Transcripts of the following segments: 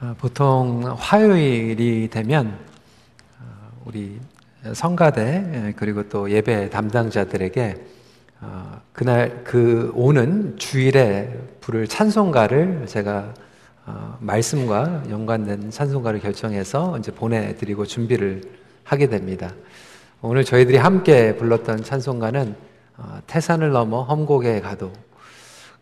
어, 보통 화요일이 되면 어, 우리 성가대 예, 그리고 또 예배 담당자들에게 어, 그날 그 오는 주일에 부를 찬송가를 제가 말씀과 연관된 찬송가를 결정해서 이제 보내드리고 준비를 하게 됩니다. 오늘 저희들이 함께 불렀던 찬송가는 태산을 넘어 험곡에 가도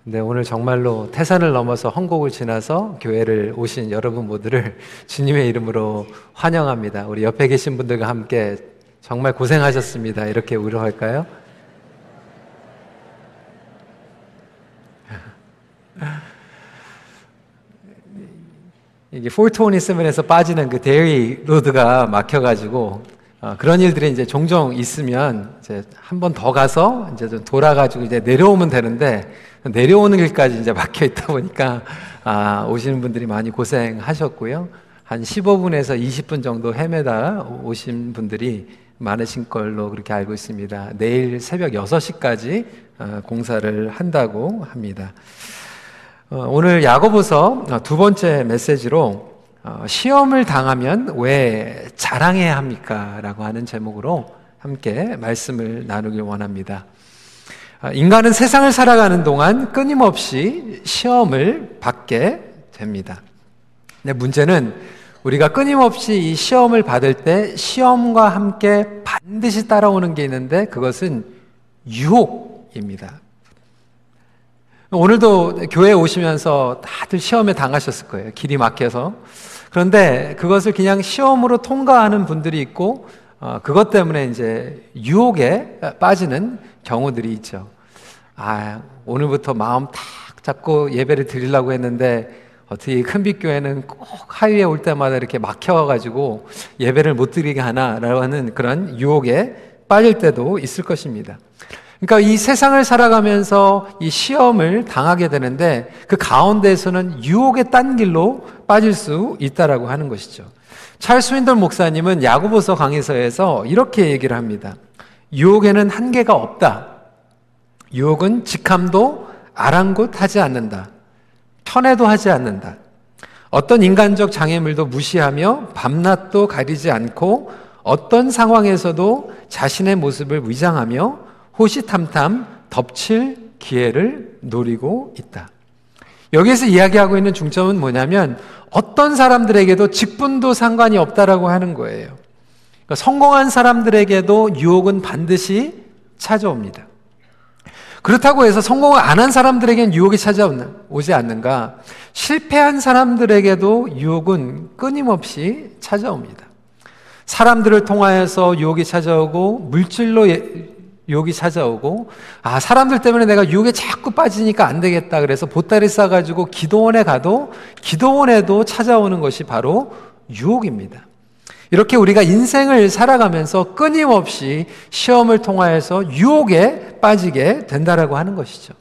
근데 오늘 정말로 태산을 넘어서 헝곡을 지나서 교회를 오신 여러분 모두를 주님의 이름으로 환영합니다. 우리 옆에 계신 분들과 함께 정말 고생하셨습니다. 이렇게 위로할까요? 이게 427에서 빠지는 그 데리 로드가 막혀가지고 어, 그런 일들이 이제 종종 있으면 이제 한 번 더 가서 이제 좀 돌아가지고 이제 내려오면 되는데 내려오는 길까지 이제 막혀 있다 보니까 아, 오시는 분들이 많이 고생하셨고요. 한 15분에서 20분 정도 헤매다 오신 분들이 많으신 걸로 그렇게 알고 있습니다. 내일 새벽 6시까지 어, 공사를 한다고 합니다. 어, 오늘 야고보서 두 번째 메시지로 어, 시험을 당하면 왜 자랑해야 합니까? 라고 하는 제목으로 함께 말씀을 나누길 원합니다. 어, 인간은 세상을 살아가는 동안 끊임없이 시험을 받게 됩니다. 근데 문제는 우리가 끊임없이 이 시험을 받을 때 시험과 함께 반드시 따라오는 게 있는데 그것은 유혹입니다. 오늘도 교회에 오시면서 다들 시험에 당하셨을 거예요. 길이 막혀서. 그런데 그것을 그냥 시험으로 통과하는 분들이 있고 어, 그것 때문에 이제 유혹에 빠지는 경우들이 있죠. 아, 오늘부터 마음 탁 잡고 예배를 드리려고 했는데 어떻게 큰빛 교회는 꼭 하위에 올 때마다 이렇게 막혀가지고 예배를 못 드리게 하나라고 하는 그런 유혹에 빠질 때도 있을 것입니다. 그러니까 이 세상을 살아가면서 이 시험을 당하게 되는데 그 가운데에서는 유혹의 딴 길로 빠질 수 있다라고 하는 것이죠. 찰스 윈돌 목사님은 야구보서 강의서에서 이렇게 얘기를 합니다. 유혹에는 한계가 없다. 유혹은 직함도 아랑곳하지 않는다. 편애도 하지 않는다. 어떤 인간적 장애물도 무시하며 밤낮도 가리지 않고 어떤 상황에서도 자신의 모습을 위장하며 호시탐탐 덮칠 기회를 노리고 있다. 여기에서 이야기하고 있는 중점은 뭐냐면 어떤 사람들에게도 직분도 상관이 없다라고 하는 거예요. 그러니까 성공한 사람들에게도 유혹은 반드시 찾아옵니다. 그렇다고 해서 성공을 안 한 사람들에게는 유혹이 찾아오지 않는가? 실패한 사람들에게도 유혹은 끊임없이 찾아옵니다. 사람들을 통하여서 유혹이 찾아오고 물질로 예, 유혹이 찾아오고 아 사람들 때문에 내가 유혹에 자꾸 빠지니까 안 되겠다 그래서 보따리 싸가지고 기도원에 가도 기도원에도 찾아오는 것이 바로 유혹입니다. 이렇게 우리가 인생을 살아가면서 끊임없이 시험을 통하여서 유혹에 빠지게 된다라고 하는 것이죠.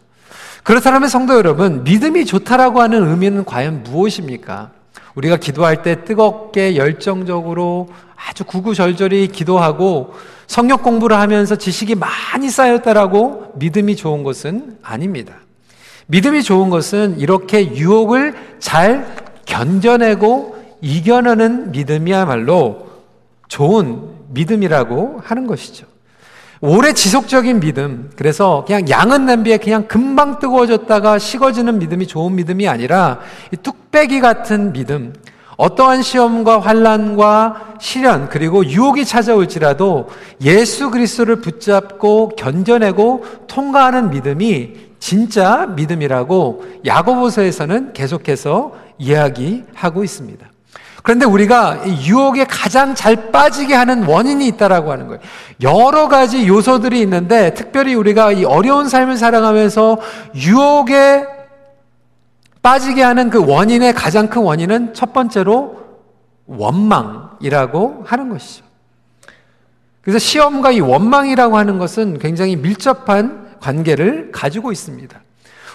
그렇다면 성도 여러분, 믿음이 좋다라고 하는 의미는 과연 무엇입니까? 우리가 기도할 때 뜨겁게 열정적으로 아주 구구절절히 기도하고 성역 공부를 하면서 지식이 많이 쌓였다라고 믿음이 좋은 것은 아닙니다. 믿음이 좋은 것은 이렇게 유혹을 잘 견뎌내고 이겨내는 믿음이야말로 좋은 믿음이라고 하는 것이죠. 오래 지속적인 믿음. 그래서 그냥 양은 냄비에 그냥 금방 뜨거워졌다가 식어지는 믿음이 좋은 믿음이 아니라 뚝배기 같은 믿음. 어떠한 시험과 환란과 시련 그리고 유혹이 찾아올지라도 예수 그리스도를 붙잡고 견뎌내고 통과하는 믿음이 진짜 믿음이라고 야고보서에서는 계속해서 이야기하고 있습니다. 그런데 우리가 유혹에 가장 잘 빠지게 하는 원인이 있다라고 하는 거예요. 여러 가지 요소들이 있는데 특별히 우리가 이 어려운 삶을 살아가면서 유혹에 빠지게 하는 그 원인의 가장 큰 원인은 첫 번째로 원망이라고 하는 것이죠. 그래서 시험과 이 원망이라고 하는 것은 굉장히 밀접한 관계를 가지고 있습니다.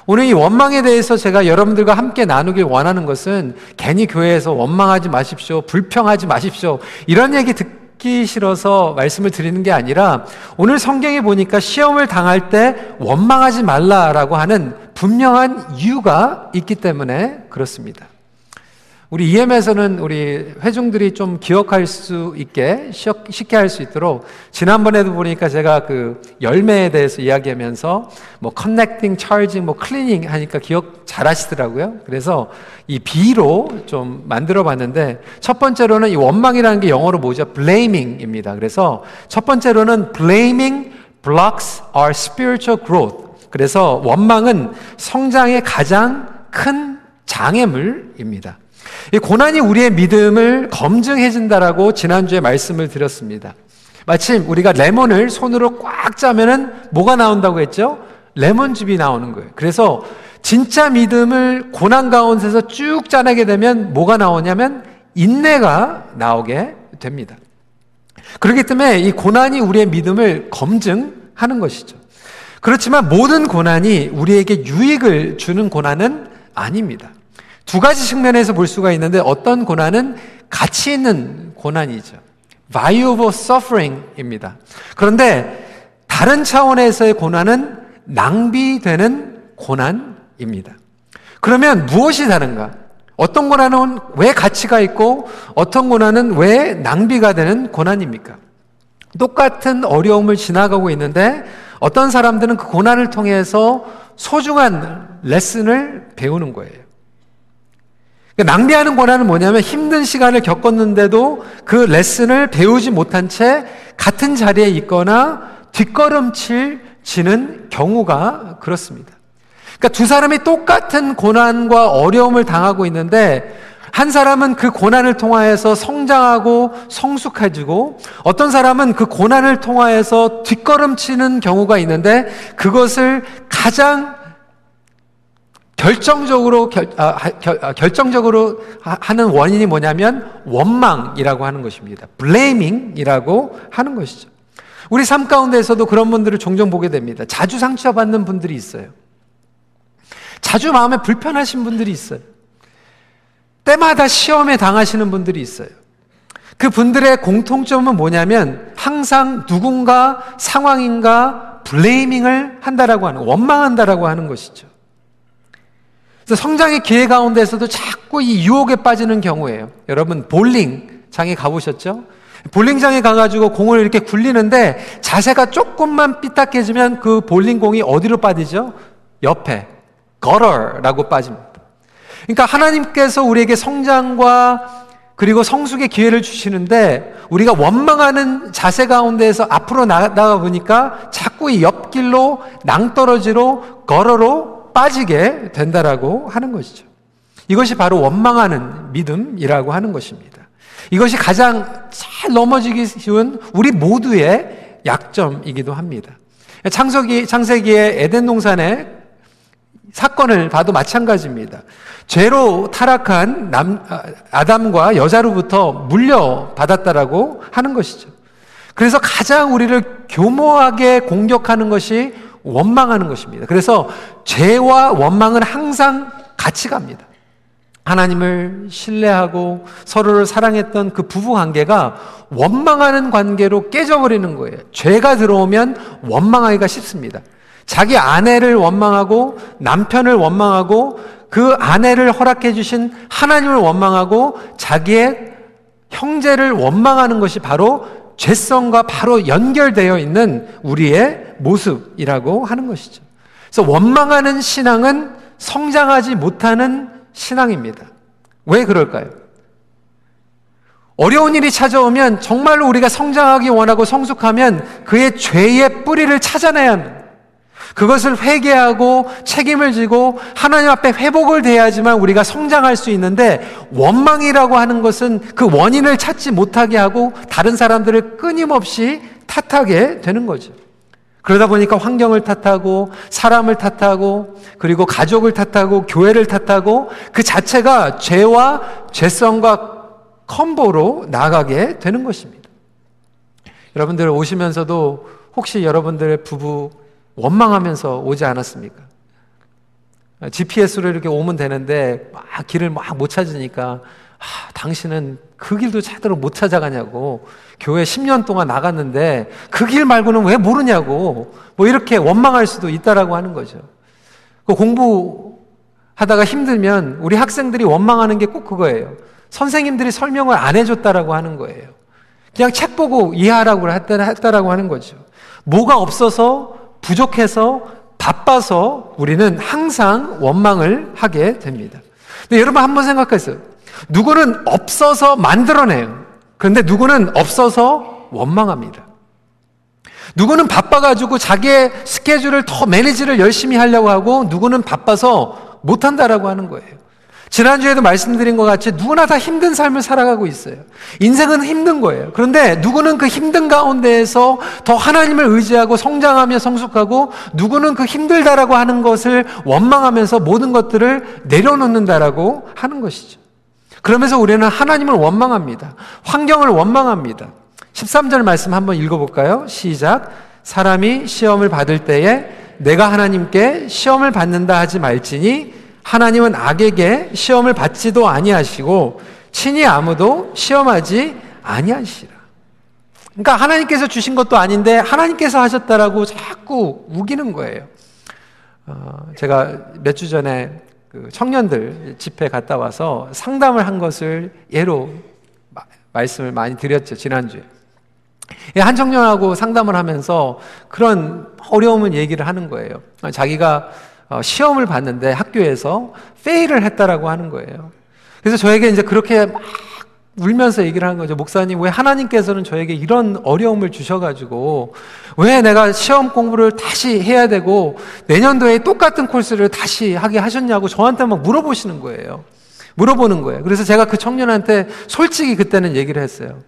오늘 이 원망에 대해서 제가 여러분들과 함께 나누길 원하는 것은 괜히 교회에서 원망하지 마십시오. 불평하지 마십시오. 이런 얘기 듣기 싫어서 말씀을 드리는 게 아니라 오늘 성경에 보니까 시험을 당할 때 원망하지 말라라고 하는 분명한 이유가 있기 때문에 그렇습니다. 우리 EM에서는 우리 회중들이 좀 기억할 수 있게 쉽게 할 수 있도록 지난번에도 보니까 제가 그 열매에 대해서 이야기하면서 뭐 connecting, charging, 뭐 cleaning 하니까 기억 잘 하시더라고요. 그래서 이 B로 좀 만들어 봤는데 첫 번째로는 이 원망이라는 게 영어로 뭐죠? blaming입니다. 그래서 첫 번째로는 blaming blocks our spiritual growth. 그래서 원망은 성장의 가장 큰 장애물입니다. 이 고난이 우리의 믿음을 검증해 준다라고 지난주에 말씀을 드렸습니다. 마침 우리가 레몬을 손으로 꽉 짜면은 뭐가 나온다고 했죠? 레몬즙이 나오는 거예요. 그래서 진짜 믿음을 고난 가운데서 쭉 짜내게 되면 뭐가 나오냐면 인내가 나오게 됩니다. 그렇기 때문에 이 고난이 우리의 믿음을 검증하는 것이죠. 그렇지만 모든 고난이 우리에게 유익을 주는 고난은 아닙니다. 두 가지 측면에서 볼 수가 있는데 어떤 고난은 가치 있는 고난이죠. valuable suffering입니다. 그런데 다른 차원에서의 고난은 낭비되는 고난입니다. 그러면 무엇이 다른가? 어떤 고난은 왜 가치가 있고 어떤 고난은 왜 낭비가 되는 고난입니까? 똑같은 어려움을 지나가고 있는데 어떤 사람들은 그 고난을 통해서 소중한 레슨을 배우는 거예요. 그러니까 낭비하는 권한은 뭐냐면 힘든 시간을 겪었는데도 그 레슨을 배우지 못한 채 같은 자리에 있거나 뒷걸음칠 지는 경우가 그렇습니다. 그러니까 두 사람이 똑같은 고난과 어려움을 당하고 있는데 한 사람은 그 고난을 통하여서 성장하고 성숙해지고 어떤 사람은 그 고난을 통하여서 뒷걸음치는 경우가 있는데 그것을 가장 결정적으로 결, 아, 결, 아, 결정적으로 하는 원인이 뭐냐면 원망이라고 하는 것입니다. blaming이라고 하는 것이죠. 우리 삶 가운데에서도 그런 분들을 종종 보게 됩니다. 자주 상처받는 분들이 있어요. 자주 마음에 불편하신 분들이 있어요. 때마다 시험에 당하시는 분들이 있어요. 그 분들의 공통점은 뭐냐면 항상 누군가 상황인가 블레이밍을 한다라고 하는 원망한다라고 하는 것이죠. 성장의 기회 가운데서도 자꾸 이 유혹에 빠지는 경우예요. 여러분 볼링장에 가보셨죠? 볼링장에 가가지고 공을 이렇게 굴리는데 자세가 조금만 삐딱해지면 그 볼링공이 어디로 빠지죠? 옆에 거러라고 빠집니다. 그러니까 하나님께서 우리에게 성장과 그리고 성숙의 기회를 주시는데 우리가 원망하는 자세 가운데에서 앞으로 나가 보니까 자꾸 이 옆길로 낭떠러지로 걸어로 빠지게 된다라고 하는 것이죠. 이것이 바로 원망하는 믿음이라고 하는 것입니다. 이것이 가장 잘 넘어지기 쉬운 우리 모두의 약점이기도 합니다. 창세기, 창세기의 에덴 동산의 사건을 봐도 마찬가지입니다. 죄로 타락한 남, 아, 아담과 여자로부터 물려받았다라고 하는 것이죠. 그래서 가장 우리를 교모하게 공격하는 것이 원망하는 것입니다. 그래서 죄와 원망은 항상 같이 갑니다. 하나님을 신뢰하고 서로를 사랑했던 그 부부 관계가 원망하는 관계로 깨져버리는 거예요. 죄가 들어오면 원망하기가 쉽습니다. 자기 아내를 원망하고 남편을 원망하고 그 아내를 허락해 주신 하나님을 원망하고 자기의 형제를 원망하는 것이 바로 죄성과 바로 연결되어 있는 우리의 모습이라고 하는 것이죠. 그래서 원망하는 신앙은 성장하지 못하는 신앙입니다. 왜 그럴까요? 어려운 일이 찾아오면 정말로 우리가 성장하기 원하고 성숙하면 그의 죄의 뿌리를 찾아내야 합니다. 그것을 회개하고 책임을 지고 하나님 앞에 회복을 돼야지만 우리가 성장할 수 있는데 원망이라고 하는 것은 그 원인을 찾지 못하게 하고 다른 사람들을 끊임없이 탓하게 되는 거죠. 그러다 보니까 환경을 탓하고 사람을 탓하고 그리고 가족을 탓하고 교회를 탓하고 그 자체가 죄와 죄성과 컴보로 나가게 되는 것입니다. 여러분들 오시면서도 혹시 여러분들의 부부 원망하면서 오지 않았습니까? GPS로 이렇게 오면 되는데 막 길을 막 못 찾으니까 아, 당신은 그 길도 찾도록 못 찾아가냐고 교회 10년 동안 나갔는데 그 길 말고는 왜 모르냐고 뭐 이렇게 원망할 수도 있다라고 하는 거죠. 그 공부하는 하다가 힘들면 우리 학생들이 원망하는 게 꼭 그거예요. 선생님들이 설명을 안 해줬다라고 하는 거예요. 그냥 책 보고 이해하라고 했다라고 하는 거죠. 뭐가 없어서 부족해서 바빠서 우리는 항상 원망을 하게 됩니다. 근데 여러분 한번 생각했어요. 누구는 없어서 만들어내요. 그런데 누구는 없어서 원망합니다. 누구는 바빠가지고 자기의 스케줄을 더 매니지를 열심히 하려고 하고 누구는 바빠서 못한다라고 하는 거예요. 지난주에도 말씀드린 것 같이 누구나 다 힘든 삶을 살아가고 있어요. 인생은 힘든 거예요. 그런데 누구는 그 힘든 가운데에서 더 하나님을 의지하고 성장하며 성숙하고 누구는 그 힘들다라고 하는 것을 원망하면서 모든 것들을 내려놓는다라고 하는 것이죠. 그러면서 우리는 하나님을 원망합니다. 환경을 원망합니다. 13절 말씀 한번 읽어볼까요? 시작. 사람이 시험을 받을 때에 내가 하나님께 시험을 받는다 하지 말지니 하나님은 악에게 시험을 받지도 아니하시고 친히 아무도 시험하지 아니하시라. 그러니까 하나님께서 주신 것도 아닌데 하나님께서 하셨다라고 자꾸 우기는 거예요. 어, 제가 몇 주 전에 그 청년들 집회 갔다 와서 상담을 한 것을 예로 마, 말씀을 많이 드렸죠 지난주에. 한 청년하고 상담을 하면서 그런 어려움을 얘기를 하는 거예요. 자기가 어, 시험을 봤는데 학교에서 페일을 했다라고 하는 거예요. 그래서 저에게 이제 그렇게 막 울면서 얘기를 하는 거죠. 목사님, 왜 하나님께서는 저에게 이런 어려움을 주셔가지고, 왜 내가 시험 공부를 다시 해야 되고, 내년도에 똑같은 코스를 다시 하게 하셨냐고 저한테 막 물어보시는 거예요. 물어보는 거예요. 그래서 제가 그 청년한테 솔직히 그때는 얘기를 했어요.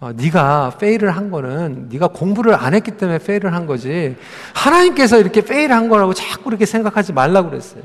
어, 네가 페일을 한 거는 네가 공부를 안 했기 때문에 페일을 한 거지 하나님께서 이렇게 페일한 거라고 자꾸 이렇게 생각하지 말라고 그랬어요.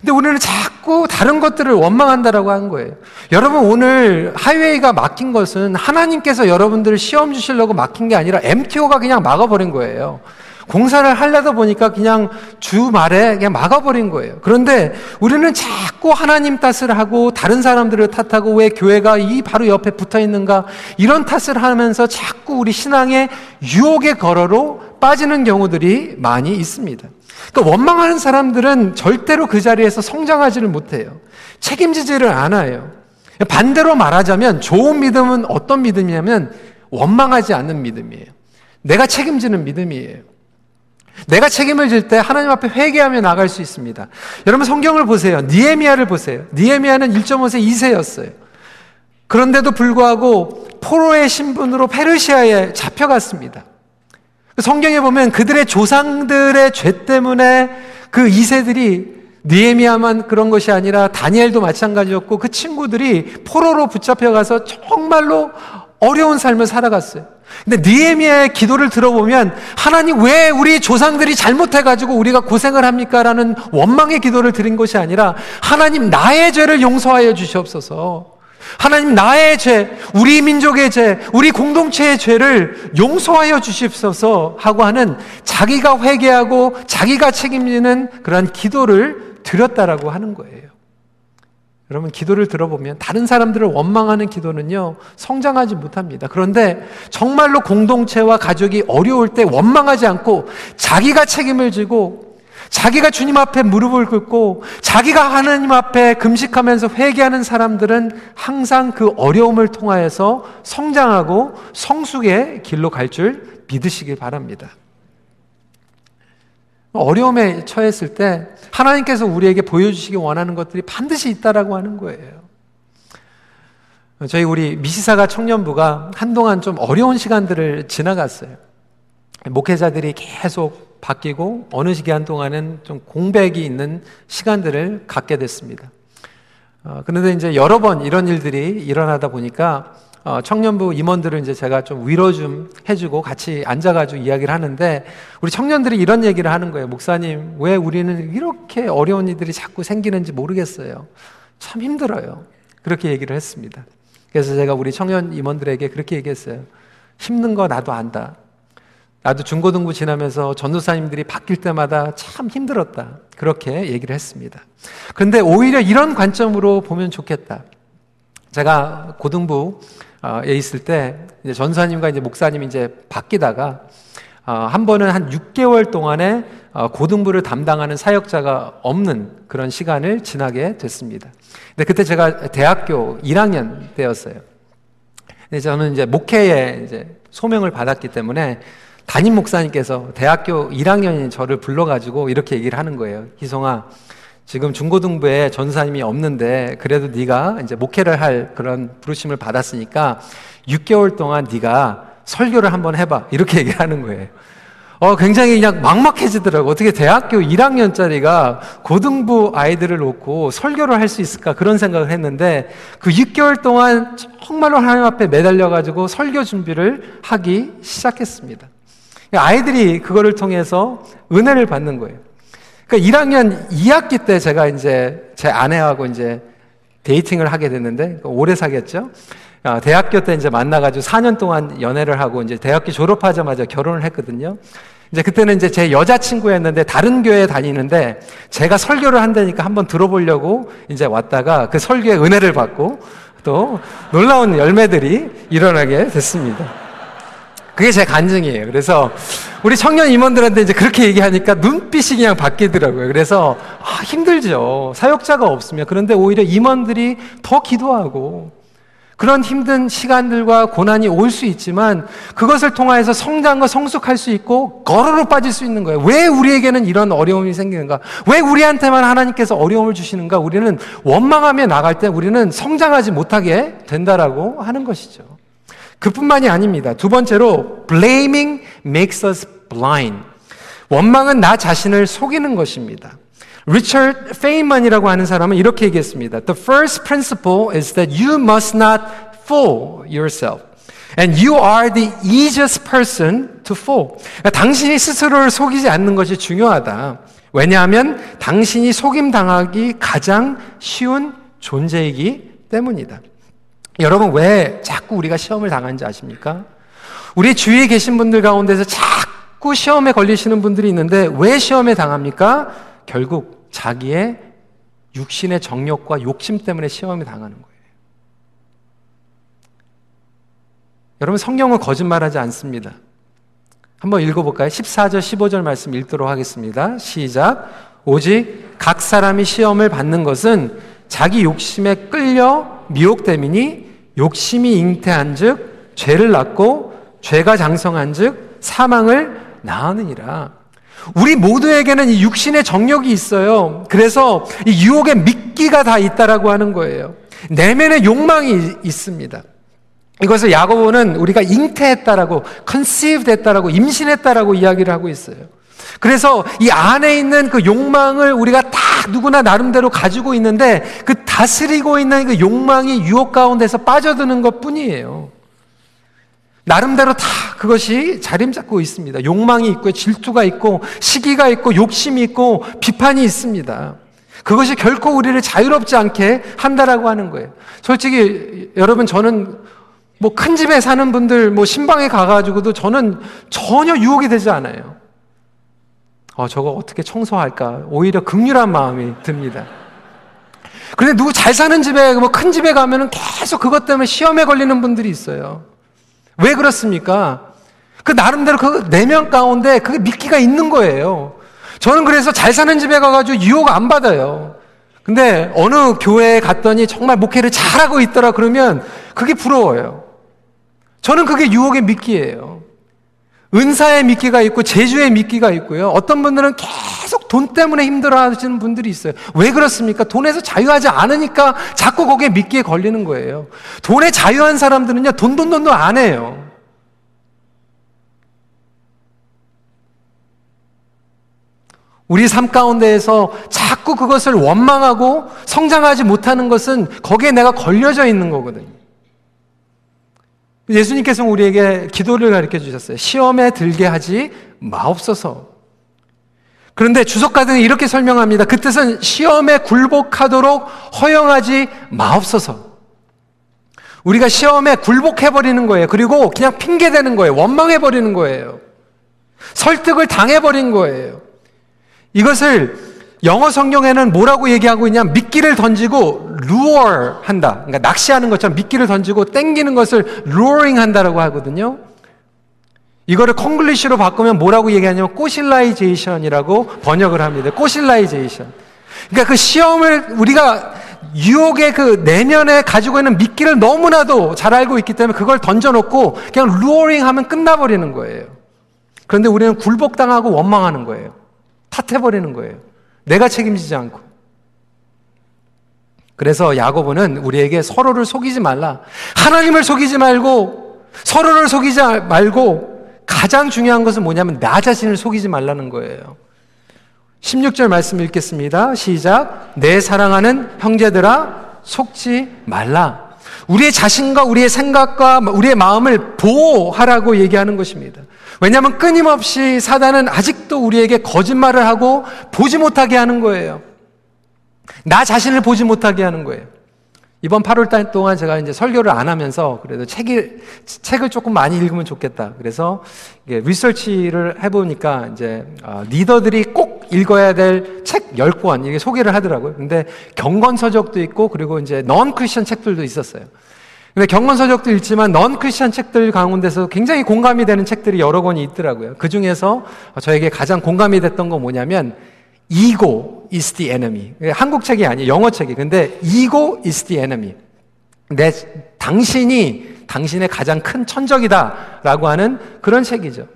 근데 우리는 자꾸 다른 것들을 원망한다라고 한 거예요. 여러분 오늘 하이웨이가 막힌 것은 하나님께서 여러분들을 시험 주시려고 막힌 게 아니라 MTO가 그냥 막아버린 거예요. 공사를 하려다 보니까 그냥 주말에 그냥 막아버린 거예요. 그런데 우리는 자꾸 하나님 탓을 하고 다른 사람들을 탓하고 왜 교회가 이 바로 옆에 붙어 있는가 이런 탓을 하면서 자꾸 우리 신앙의 유혹의 걸어로 빠지는 경우들이 많이 있습니다. 그러니까 원망하는 사람들은 절대로 그 자리에서 성장하지를 못해요. 책임지지를 않아요. 반대로 말하자면 좋은 믿음은 어떤 믿음이냐면 원망하지 않는 믿음이에요. 내가 책임지는 믿음이에요. 내가 책임을 질 때 하나님 앞에 회개하며 나갈 수 있습니다. 여러분 성경을 보세요. 니에미아를 보세요. 니에미아는 1.5세 2세였어요. 그런데도 불구하고 포로의 신분으로 페르시아에 잡혀갔습니다. 성경에 보면 그들의 조상들의 죄 때문에 그 2세들이 니에미아만 그런 것이 아니라 다니엘도 마찬가지였고 그 친구들이 포로로 붙잡혀가서 정말로 어려운 삶을 살아갔어요. 근데 니에미아의 기도를 들어보면 하나님 왜 우리 조상들이 잘못해가지고 우리가 고생을 합니까? 라는 원망의 기도를 드린 것이 아니라 하나님 나의 죄를 용서하여 주시옵소서. 하나님 나의 죄, 우리 민족의 죄, 우리 공동체의 죄를 용서하여 주십소서 하고 하는 자기가 회개하고 자기가 책임지는 그러한 기도를 드렸다라고 하는 거예요. 여러분, 기도를 들어보면 다른 사람들을 원망하는 기도는요, 성장하지 못합니다. 그런데 정말로 공동체와 가족이 어려울 때 원망하지 않고 자기가 책임을 지고 자기가 주님 앞에 무릎을 꿇고 자기가 하나님 앞에 금식하면서 회개하는 사람들은 항상 그 어려움을 통하여서 성장하고 성숙의 길로 갈 줄 믿으시길 바랍니다. 어려움에 처했을 때 하나님께서 우리에게 보여주시기 원하는 것들이 반드시 있다라고 하는 거예요. 저희 우리 미시사가 청년부가 한동안 좀 어려운 시간들을 지나갔어요. 목회자들이 계속 바뀌고 어느 시기한 동안은 좀 공백이 있는 시간들을 갖게 됐습니다. 어, 그런데 이제 여러 번 이런 일들이 일어나다 보니까 어, 청년부 임원들을 이제 제가 좀 위로 좀 해주고 같이 앉아가지고 이야기를 하는데 우리 청년들이 이런 얘기를 하는 거예요. 목사님, 왜 우리는 이렇게 어려운 일들이 자꾸 생기는지 모르겠어요. 참 힘들어요. 그렇게 얘기를 했습니다. 그래서 제가 우리 청년 임원들에게 그렇게 얘기했어요. 힘든 거 나도 안다. 나도 중고등부 지나면서 전도사님들이 바뀔 때마다 참 힘들었다. 그렇게 얘기를 했습니다. 그런데 오히려 이런 관점으로 보면 좋겠다. 제가 고등부 에 있을 때 이제 전사님과 이제 목사님이 이제 바뀌다가 어, 한 번은 한 6개월 동안에 어, 고등부를 담당하는 사역자가 없는 그런 시간을 지나게 됐습니다. 근데 그때 제가 대학교 1학년 때였어요. 저는 이제 목회에 이제 소명을 받았기 때문에 담임 목사님께서 대학교 1학년인 저를 불러가지고 이렇게 얘기를 하는 거예요. 희송아, 지금 중고등부에 전사님이 없는데 그래도 네가 이제 목회를 할 그런 부르심을 받았으니까 6개월 동안 네가 설교를 한번 해봐 이렇게 얘기를 하는 거예요. 어, 굉장히 그냥 막막해지더라고. 어떻게 대학교 1학년짜리가 고등부 아이들을 놓고 설교를 할 수 있을까? 그런 생각을 했는데 그 6개월 동안 정말로 하나님 앞에 매달려가지고 설교 준비를 하기 시작했습니다. 아이들이 그거를 통해서 은혜를 받는 거예요. 그러니까 1학년 2학기 때 제가 이제 제 아내하고 이제 데이팅을 하게 됐는데 오래 사귀었죠. 아, 대학교 때 이제 만나가지고 4년 동안 연애를 하고 이제 대학교 졸업하자마자 결혼을 했거든요. 이제 그때는 이제 제 여자친구였는데 다른 교회에 다니는데 제가 설교를 한다니까 한번 들어보려고 이제 왔다가 그 설교에 은혜를 받고 또 놀라운 열매들이 일어나게 됐습니다. 그게 제 간증이에요. 그래서 우리 청년 임원들한테 이제 그렇게 얘기하니까 눈빛이 그냥 바뀌더라고요. 그래서 아, 힘들죠. 사역자가 없으면. 그런데 오히려 임원들이 더 기도하고 그런 힘든 시간들과 고난이 올 수 있지만 그것을 통하여서 성장과 성숙할 수 있고 걸어로 빠질 수 있는 거예요. 왜 우리에게는 이런 어려움이 생기는가? 왜 우리한테만 하나님께서 어려움을 주시는가? 우리는 원망하며 나갈 때 우리는 성장하지 못하게 된다라고 하는 것이죠. 그뿐만이 아닙니다. 두 번째로 blaming makes us blind. 원망은 나 자신을 속이는 것입니다. 리처드 파인만이라고 하는 사람은 이렇게 얘기했습니다. The first principle is that you must not fool yourself. And you are the easiest person to fool. 그러니까 당신이 스스로를 속이지 않는 것이 중요하다. 왜냐하면 당신이 속임 당하기 가장 쉬운 존재이기 때문이다. 여러분 왜 자꾸 우리가 시험을 당하는지 아십니까? 우리 주위에 계신 분들 가운데서 자꾸 시험에 걸리시는 분들이 있는데 왜 시험에 당합니까? 결국 자기의 육신의 정욕과 욕심 때문에 시험에 당하는 거예요. 여러분 성경은 거짓말하지 않습니다. 한번 읽어볼까요? 14절, 15절 말씀 읽도록 하겠습니다. 시작. 오직 각 사람이 시험을 받는 것은 자기 욕심에 끌려 미혹됨이니 욕심이 잉태한즉 죄를 낳고 죄가 장성한즉 사망을 낳으니라. 우리 모두에게는 이 육신의 정력이 있어요. 그래서 이 유혹의 미끼가 다 있다라고 하는 거예요. 내면의 욕망이 있습니다. 이것을 야고보는 우리가 잉태했다라고, conceive 했다라고, 임신했다라고 이야기를 하고 있어요. 그래서 이 안에 있는 그 욕망을 우리가 다 누구나 나름대로 가지고 있는데 그 다스리고 있는 그 욕망이 유혹 가운데서 빠져드는 것 뿐이에요. 나름대로 다 그것이 자리 잡고 있습니다. 욕망이 있고 질투가 있고 시기가 있고 욕심이 있고 비판이 있습니다. 그것이 결코 우리를 자유롭지 않게 한다라고 하는 거예요. 솔직히 여러분 저는 뭐 큰 집에 사는 분들 뭐 신방에 가가지고도 저는 전혀 유혹이 되지 않아요. 어, 저거 어떻게 청소할까? 오히려 극률한 마음이 듭니다. 그런데 누구 잘 사는 집에 뭐 큰 집에 가면은 계속 그것 때문에 시험에 걸리는 분들이 있어요. 왜 그렇습니까? 그 나름대로 그 내면 가운데 그게 미끼가 있는 거예요. 저는 그래서 잘 사는 집에 가가지고 유혹 안 받아요. 근데 어느 교회에 갔더니 정말 목회를 잘하고 있더라 그러면 그게 부러워요. 저는 그게 유혹의 미끼예요. 은사의 미끼가 있고 제주의 미끼가 있고요. 어떤 분들은 계속 돈 때문에 힘들어 하시는 분들이 있어요. 왜 그렇습니까? 돈에서 자유하지 않으니까 자꾸 거기에 미끼에 걸리는 거예요. 돈에 자유한 사람들은요, 돈, 돈, 돈도 안 해요. 우리 삶 가운데에서 자꾸 그것을 원망하고 성장하지 못하는 것은 거기에 내가 걸려져 있는 거거든요. 예수님께서 우리에게 기도를 가르쳐 주셨어요. 시험에 들게 하지 마옵소서. 그런데 주석가들은 이렇게 설명합니다. 그 뜻은 시험에 굴복하도록 허용하지 마옵소서. 우리가 시험에 굴복해버리는 거예요. 그리고 그냥 핑계대는 거예요. 원망해버리는 거예요. 설득을 당해버린 거예요. 이것을 영어 성경에는 뭐라고 얘기하고 있냐? 미끼를 던지고 lure 한다. 그러니까 낚시하는 것처럼 미끼를 던지고 땡기는 것을 luring 한다라고 하거든요. 이거를 콩글리시로 바꾸면 뭐라고 얘기하냐면 꼬실라이제이션이라고 번역을 합니다. 꼬실라이제이션. 그러니까 그 시험을 우리가 유혹의 그 내면에 가지고 있는 미끼를 너무나도 잘 알고 있기 때문에 그걸 던져놓고 그냥 luring 하면 끝나버리는 거예요. 그런데 우리는 굴복당하고 원망하는 거예요. 탓해버리는 거예요. 내가 책임지지 않고. 그래서 야고보는 우리에게 서로를 속이지 말라. 하나님을 속이지 말고 서로를 속이지 말고 가장 중요한 것은 뭐냐면 나 자신을 속이지 말라는 거예요. 16절 말씀 읽겠습니다. 시작. 내 사랑하는 형제들아 속지 말라. 우리의 자신과 우리의 생각과 우리의 마음을 보호하라고 얘기하는 것입니다. 왜냐하면 끊임없이 사단은 아직도 우리에게 거짓말을 하고 보지 못하게 하는 거예요. 나 자신을 보지 못하게 하는 거예요. 이번 8월 달 동안 제가 이제 설교를 안 하면서 그래도 책을, 책을 조금 많이 읽으면 좋겠다. 그래서 리서치를 해보니까 이제 어, 리더들이 꼭 읽어야 될 책 10권 이게 소개를 하더라고요. 근데 경건서적도 있고 그리고 이제 넌 크리스천 책들도 있었어요. 근데 경건서적도 읽지만 넌 크리스천 책들 가운데서 굉장히 공감이 되는 책들이 여러 권이 있더라고요. 그 중에서 저에게 가장 공감이 됐던 건 뭐냐면 ego is the enemy. 한국 책이 아니에요. 영어 책이. 근데 ego is the enemy. 내, 당신이 당신의 가장 큰 천적이다라고 하는 그런 책이죠.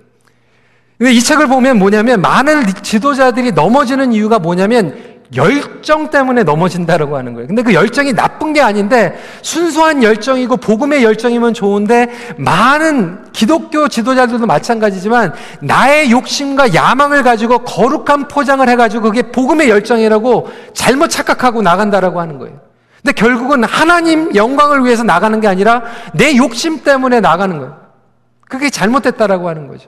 근데 이 책을 보면 뭐냐면 많은 지도자들이 넘어지는 이유가 뭐냐면 열정 때문에 넘어진다라고 하는 거예요. 근데 그 열정이 나쁜 게 아닌데 순수한 열정이고 복음의 열정이면 좋은데 많은 기독교 지도자들도 마찬가지지만 나의 욕심과 야망을 가지고 거룩한 포장을 해가지고 그게 복음의 열정이라고 잘못 착각하고 나간다라고 하는 거예요. 근데 결국은 하나님 영광을 위해서 나가는 게 아니라 내 욕심 때문에 나가는 거예요. 그게 잘못됐다라고 하는 거죠.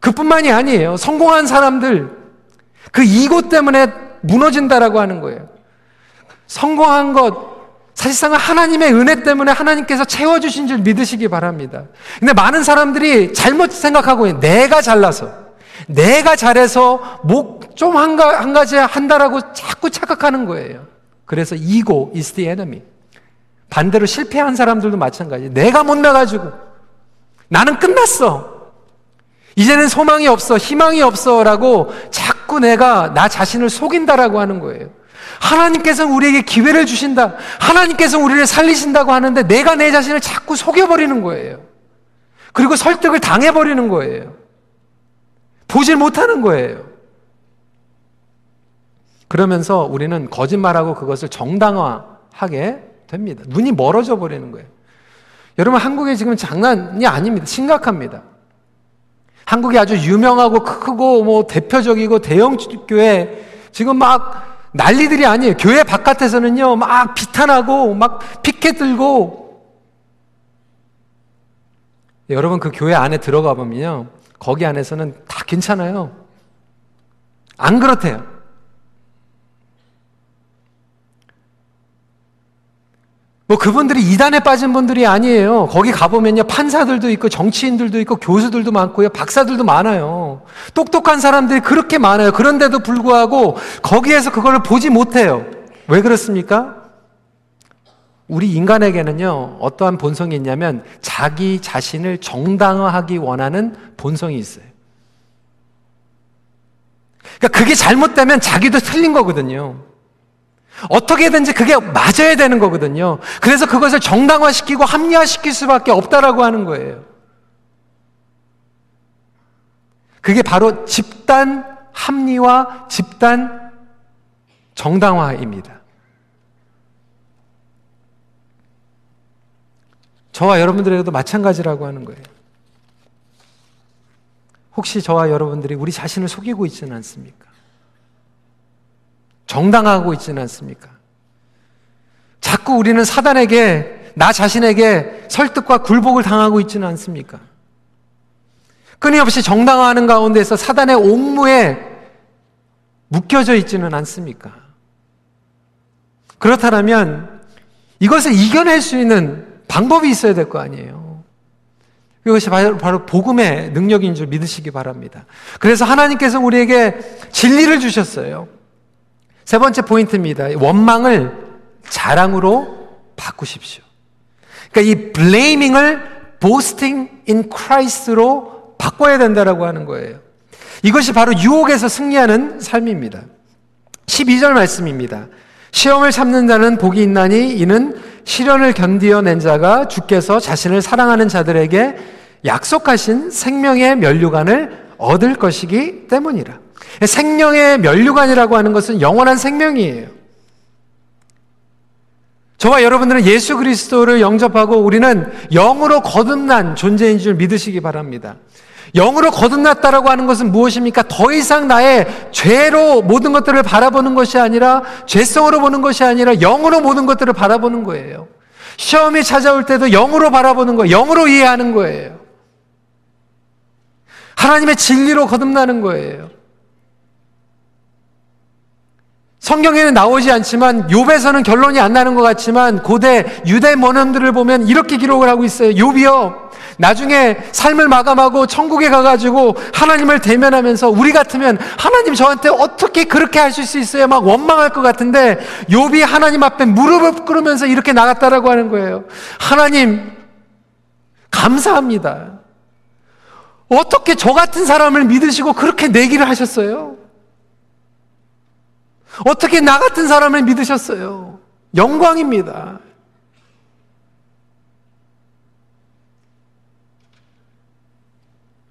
그뿐만이 아니에요. 성공한 사람들 그 이고 때문에 무너진다라고 하는 거예요. 성공한 것, 사실상 하나님의 은혜 때문에 하나님께서 채워주신 줄 믿으시기 바랍니다. 근데 많은 사람들이 잘못 생각하고 있는 내가 잘나서, 내가 잘해서 목좀 한 한 가지 한다라고 자꾸 착각하는 거예요. 그래서 ego is the enemy. 반대로 실패한 사람들도 마찬가지. 내가 못 나가지고 나는 끝났어. 이제는 소망이 없어, 희망이 없어 라고 자꾸 내가 나 자신을 속인다라고 하는 거예요. 하나님께서 우리에게 기회를 주신다. 하나님께서 우리를 살리신다고 하는데 내가 내 자신을 자꾸 속여버리는 거예요. 그리고 설득을 당해버리는 거예요. 보질 못하는 거예요. 그러면서 우리는 거짓말하고 그것을 정당화하게 됩니다. 눈이 멀어져 버리는 거예요. 여러분, 한국에 지금 장난이 아닙니다. 심각합니다. 한국이 아주 유명하고 크고 뭐 대표적이고 대형 교회 지금 막 난리들이 아니에요. 교회 바깥에서는요, 막 비탄하고, 막 피켓 들고. 여러분 그 교회 안에 들어가 보면요, 거기 안에서는 다 괜찮아요. 안 그렇대요. 뭐 그분들이 이단에 빠진 분들이 아니에요. 거기 가보면요. 판사들도 있고 정치인들도 있고 교수들도 많고요. 박사들도 많아요. 똑똑한 사람들이 그렇게 많아요. 그런데도 불구하고 거기에서 그걸 보지 못해요. 왜 그렇습니까? 우리 인간에게는요. 어떠한 본성이 있냐면 자기 자신을 정당화하기 원하는 본성이 있어요. 그러니까 그게 잘못되면 자기도 틀린 거거든요. 어떻게든지 그게 맞아야 되는 거거든요. 그래서 그것을 정당화시키고 합리화시킬 수밖에 없다라고 하는 거예요. 그게 바로 집단 합리화, 집단 정당화입니다. 저와 여러분들에게도 마찬가지라고 하는 거예요. 혹시 저와 여러분들이 우리 자신을 속이고 있지는 않습니까? 정당하고 있지는 않습니까? 자꾸 우리는 사단에게, 나 자신에게 설득과 굴복을 당하고 있지는 않습니까? 끊임없이 정당화하는 가운데서 사단의 옥무에 묶여져 있지는 않습니까? 그렇다면 이것을 이겨낼 수 있는 방법이 있어야 될 거 아니에요. 이것이 바로, 바로 복음의 능력인 줄 믿으시기 바랍니다. 그래서 하나님께서 우리에게 진리를 주셨어요. 세 번째 포인트입니다. 원망을 자랑으로 바꾸십시오. 그러니까 이 blaming을 boasting in Christ로 바꿔야 된다라고 하는 거예요. 이것이 바로 유혹에서 승리하는 삶입니다. 12절 말씀입니다. 시험을 참는 자는 복이 있나니 이는 시련을 견디어낸 자가 주께서 자신을 사랑하는 자들에게 약속하신 생명의 면류관을 얻을 것이기 때문이라. 생명의 면류관이라고 하는 것은 영원한 생명이에요. 저와 여러분들은 예수 그리스도를 영접하고 우리는 영으로 거듭난 존재인 줄 믿으시기 바랍니다. 영으로 거듭났다라고 하는 것은 무엇입니까? 더 이상 나의 죄로 모든 것들을 바라보는 것이 아니라 죄성으로 보는 것이 아니라 영으로 모든 것들을 바라보는 거예요. 시험이 찾아올 때도 영으로 바라보는 거예요. 영으로 이해하는 거예요. 하나님의 진리로 거듭나는 거예요. 성경에는 나오지 않지만 욥에서는 결론이 안 나는 것 같지만 고대 유대 원언들을 보면 이렇게 기록을 하고 있어요. 욥이요. 나중에 삶을 마감하고 천국에 가가지고 하나님을 대면하면서 우리 같으면 하나님 저한테 어떻게 그렇게 하실 수 있어요? 막 원망할 것 같은데 욥이 하나님 앞에 무릎을 꿇으면서 이렇게 나갔다라고 하는 거예요. 하나님 감사합니다. 어떻게 저 같은 사람을 믿으시고 그렇게 내기를 하셨어요? 어떻게 나 같은 사람을 믿으셨어요? 영광입니다.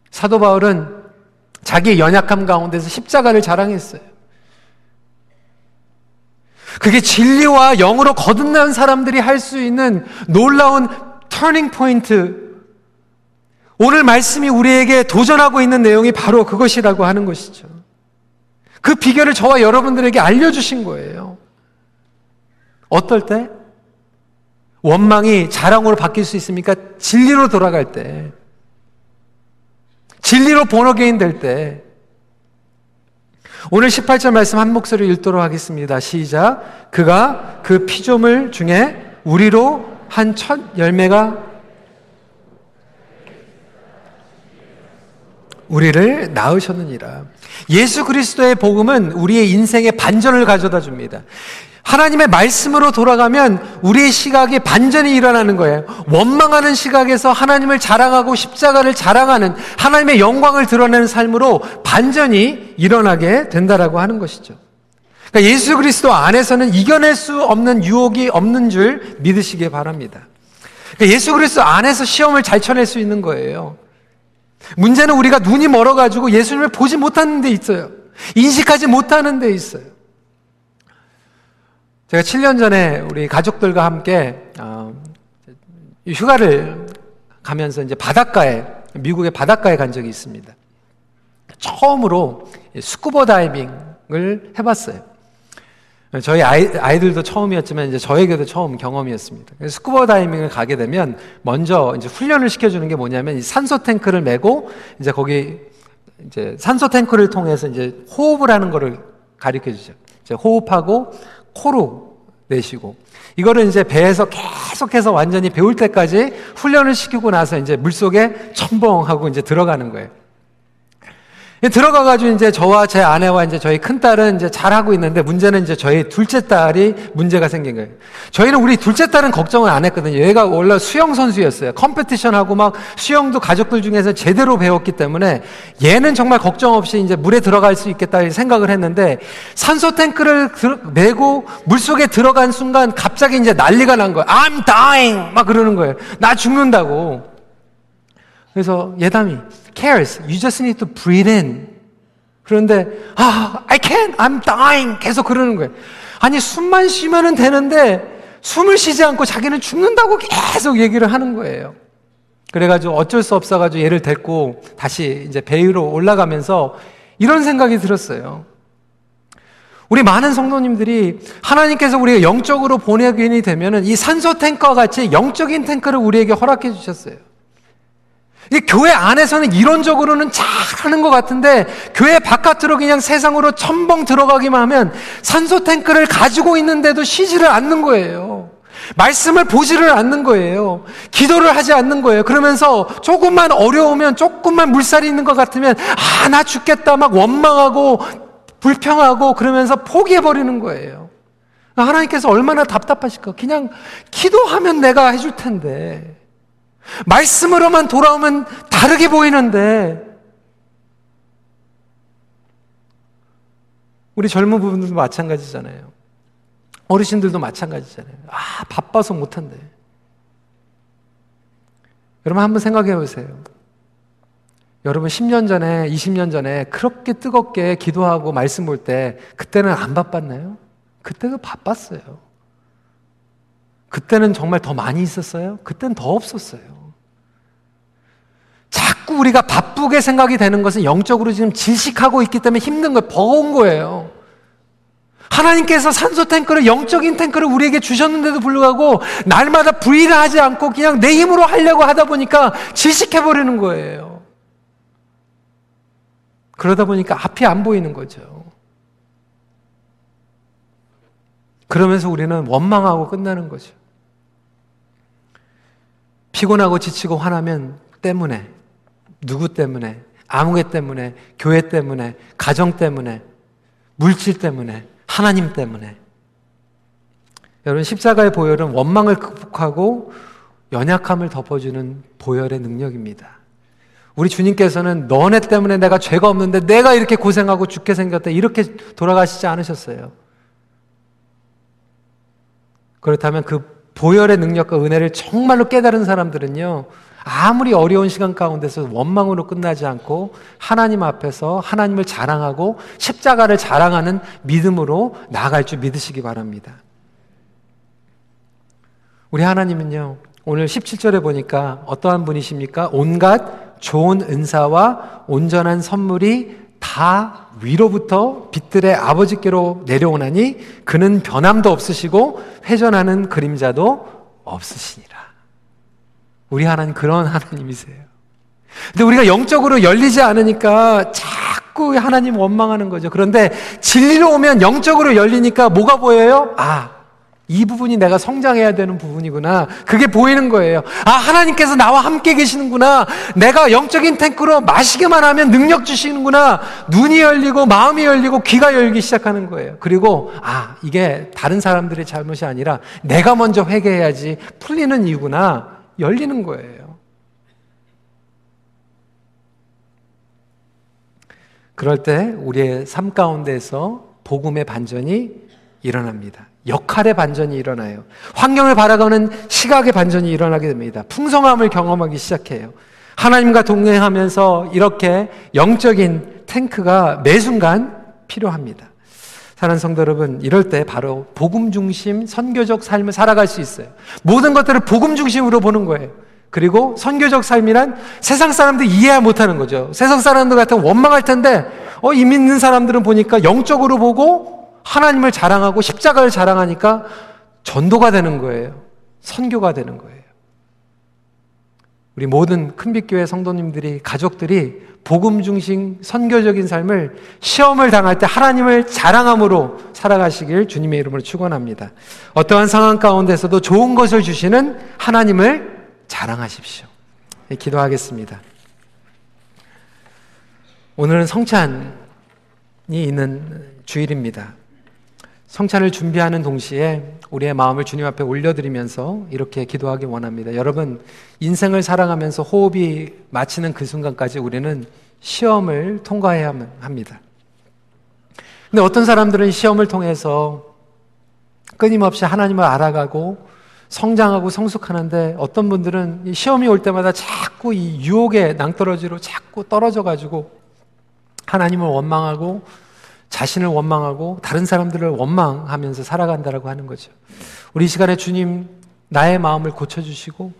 사도 바울은 자기의 연약함 가운데서 십자가를 자랑했어요. 그게 진리와 영으로 거듭난 사람들이 할 수 있는 놀라운 터닝 포인트. 오늘 말씀이 우리에게 도전하고 있는 내용이 바로 그것이라고 하는 것이죠. 그 비결을 저와 여러분들에게 알려주신 거예요. 어떨 때? 원망이 자랑으로 바뀔 수 있습니까? 진리로 돌아갈 때. 진리로 본어게인 될 때. 오늘 18절 말씀 한 목소리 읽도록 하겠습니다. 시작. 그가 그 피조물 중에 우리로 한 첫 열매가 우리를 낳으셨느니라. 예수 그리스도의 복음은 우리의 인생의 반전을 가져다 줍니다. 하나님의 말씀으로 돌아가면 우리의 시각에 반전이 일어나는 거예요. 원망하는 시각에서 하나님을 자랑하고 십자가를 자랑하는 하나님의 영광을 드러내는 삶으로 반전이 일어나게 된다라고 하는 것이죠. 그러니까 예수 그리스도 안에서는 이겨낼 수 없는 유혹이 없는 줄 믿으시기 바랍니다. 그러니까 예수 그리스도 안에서 시험을 잘 쳐낼 수 있는 거예요. 문제는 우리가 눈이 멀어가지고 예수님을 보지 못하는 데 있어요. 인식하지 못하는 데 있어요. 제가 7년 전에 우리 가족들과 함께 어, 휴가를 가면서 이제 바닷가에 미국의 바닷가에 간 적이 있습니다. 처음으로 스쿠버 다이빙을 해봤어요. 저희 아이, 아이들도 처음이었지만 이제 저에게도 처음 경험이었습니다. 스쿠버 다이빙을 가게 되면 먼저 이제 훈련을 시켜주는 게 뭐냐면 이 산소 탱크를 메고 이제 거기 이제 산소 탱크를 통해서 이제 호흡을 하는 거를 가르쳐 주죠. 이제 호흡하고 코로 내쉬고 이거를 이제 배에서 계속해서 완전히 배울 때까지 훈련을 시키고 나서 이제 물 속에 첨벙하고 이제 들어가는 거예요. 들어가가지고 이제 저와 제 아내와 이제 저희 큰 딸은 이제 잘하고 있는데 문제는 이제 저희 둘째 딸이 문제가 생긴 거예요. 저희는 우리 둘째 딸은 걱정을 안 했거든요. 얘가 원래 수영 선수였어요. competition 하고 막 수영도 가족들 중에서 제대로 배웠기 때문에 얘는 정말 걱정 없이 이제 물에 들어갈 수 있겠다 생각을 했는데 산소 탱크를 메고 물 속에 들어간 순간 갑자기 이제 난리가 난 거예요. I'm dying! 막 그러는 거예요. 나 죽는다고. 그래서 예담이 cares. You just need to breathe in. 그런데 아, I can't. I'm dying. 계속 그러는 거예요. 아니 숨만 쉬면은 되는데 숨을 쉬지 않고 자기는 죽는다고 계속 얘기를 하는 거예요. 그래가지고 어쩔 수 없어가지고 얘를 데리고 다시 이제 배 위로 올라가면서 이런 생각이 들었어요. 우리 많은 성도님들이 하나님께서 우리가 영적으로 보내기이 되면은 이 산소 탱커와 같이 영적인 탱크를 우리에게 허락해 주셨어요. 교회 안에서는 이론적으로는 잘하는 것 같은데 교회 바깥으로 그냥 세상으로 첨벙 들어가기만 하면 산소 탱크를 가지고 있는데도 쉬지를 않는 거예요. 말씀을 보지를 않는 거예요. 기도를 하지 않는 거예요. 그러면서 조금만 어려우면 조금만 물살이 있는 것 같으면 아, 나 죽겠다 막 원망하고 불평하고 그러면서 포기해 버리는 거예요. 하나님께서 얼마나 답답하실까. 그냥 기도하면 내가 해줄 텐데. 말씀으로만 돌아오면 다르게 보이는데 우리 젊은 부분들도 마찬가지잖아요. 어르신들도 마찬가지잖아요. 아, 바빠서 못한대. 여러분 한번 생각해 보세요. 여러분 10년 전에, 20년 전에 그렇게 뜨겁게 기도하고 말씀 볼 때 그때는 안 바빴나요? 그때도 바빴어요. 그때는 정말 더 많이 있었어요? 그때는 더 없었어요. 자꾸 우리가 바쁘게 생각이 되는 것은 영적으로 지금 질식하고 있기 때문에 힘든 거예요. 버거운 거예요. 하나님께서 산소 탱크를 영적인 탱크를 우리에게 주셨는데도 불구하고 날마다 부의를 하지 않고 그냥 내 힘으로 하려고 하다 보니까 질식해 버리는 거예요. 그러다 보니까 앞이 안 보이는 거죠. 그러면서 우리는 원망하고 끝나는 거죠. 피곤하고 지치고 화나면 때문에 누구 때문에 아무개 때문에 교회 때문에 가정 때문에 물질 때문에 하나님 때문에. 여러분, 십자가의 보혈은 원망을 극복하고 연약함을 덮어주는 보혈의 능력입니다. 우리 주님께서는 너네 때문에 내가 죄가 없는데 내가 이렇게 고생하고 죽게 생겼다. 이렇게 돌아가시지 않으셨어요. 그렇다면 그 보혈의 능력과 은혜를 정말로 깨달은 사람들은요, 아무리 어려운 시간 가운데서 원망으로 끝나지 않고 하나님 앞에서 하나님을 자랑하고 십자가를 자랑하는 믿음으로 나아갈 줄 믿으시기 바랍니다. 우리 하나님은요, 오늘 17절에 보니까 어떠한 분이십니까? 온갖 좋은 은사와 온전한 선물이 다 위로부터 빛들의 아버지께로 내려오나니 그는 변함도 없으시고 회전하는 그림자도 없으시니라. 우리 하나님 그런 하나님이세요. 근데 우리가 영적으로 열리지 않으니까 자꾸 하나님 원망하는 거죠. 그런데 진리로 오면 영적으로 열리니까 뭐가 보여요? 아, 이 부분이 내가 성장해야 되는 부분이구나. 그게 보이는 거예요. 아, 하나님께서 나와 함께 계시는구나. 내가 영적인 탱크로 마시기만 하면 능력 주시는구나. 눈이 열리고 마음이 열리고 귀가 열기 시작하는 거예요. 그리고 아, 이게 다른 사람들의 잘못이 아니라 내가 먼저 회개해야지 풀리는 이유구나. 열리는 거예요. 그럴 때 우리의 삶 가운데서 복음의 반전이 일어납니다. 역할의 반전이 일어나요. 환경을 바라보는 시각의 반전이 일어나게 됩니다. 풍성함을 경험하기 시작해요. 하나님과 동행하면서 이렇게 영적인 탱크가 매 순간 필요합니다. 사랑하는 성도 여러분, 이럴 때 바로 복음 중심 선교적 삶을 살아갈 수 있어요. 모든 것들을 복음 중심으로 보는 거예요. 그리고 선교적 삶이란 세상 사람들이 이해 못하는 거죠. 세상 사람들 같은 원망할 텐데, 어, 이 믿는 사람들은 보니까 영적으로 보고 하나님을 자랑하고 십자가를 자랑하니까 전도가 되는 거예요. 선교가 되는 거예요. 우리 모든 큰빛교회 성도님들이, 가족들이 복음 중심 선교적인 삶을 시험을 당할 때 하나님을 자랑함으로 살아가시길 주님의 이름으로 축원합니다. 어떠한 상황 가운데서도 좋은 것을 주시는 하나님을 자랑하십시오. 네, 기도하겠습니다. 오늘은 성찬이 있는 주일입니다. 성찬을 준비하는 동시에 우리의 마음을 주님 앞에 올려드리면서 이렇게 기도하기 원합니다. 여러분, 인생을 살아가면서 호흡이 마치는 그 순간까지 우리는 시험을 통과해야 합니다. 근데 어떤 사람들은 시험을 통해서 끊임없이 하나님을 알아가고 성장하고 성숙하는데 어떤 분들은 시험이 올 때마다 자꾸 이 유혹의 낭떠러지로 자꾸 떨어져 가지고 하나님을 원망하고 자신을 원망하고 다른 사람들을 원망하면서 살아간다라고 하는 거죠. 우리 시간에 주님 나의 마음을 고쳐주시고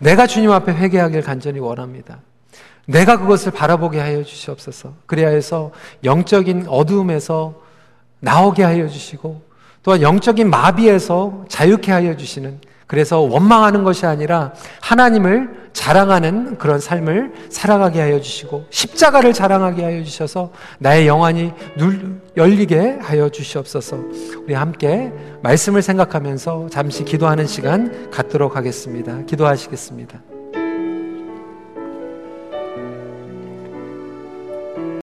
내가 주님 앞에 회개하길 간절히 원합니다. 내가 그것을 바라보게 하여 주시옵소서. 그래야 해서 영적인 어두움에서 나오게 하여 주시고 또한 영적인 마비에서 자유케 하여 주시는 그래서 원망하는 것이 아니라 하나님을 자랑하는 그런 삶을 살아가게 하여 주시고 십자가를 자랑하게 하여 주셔서 나의 영안이 눌, 열리게 하여 주시옵소서. 우리 함께 말씀을 생각하면서 잠시 기도하는 시간 갖도록 하겠습니다. 기도하시겠습니다.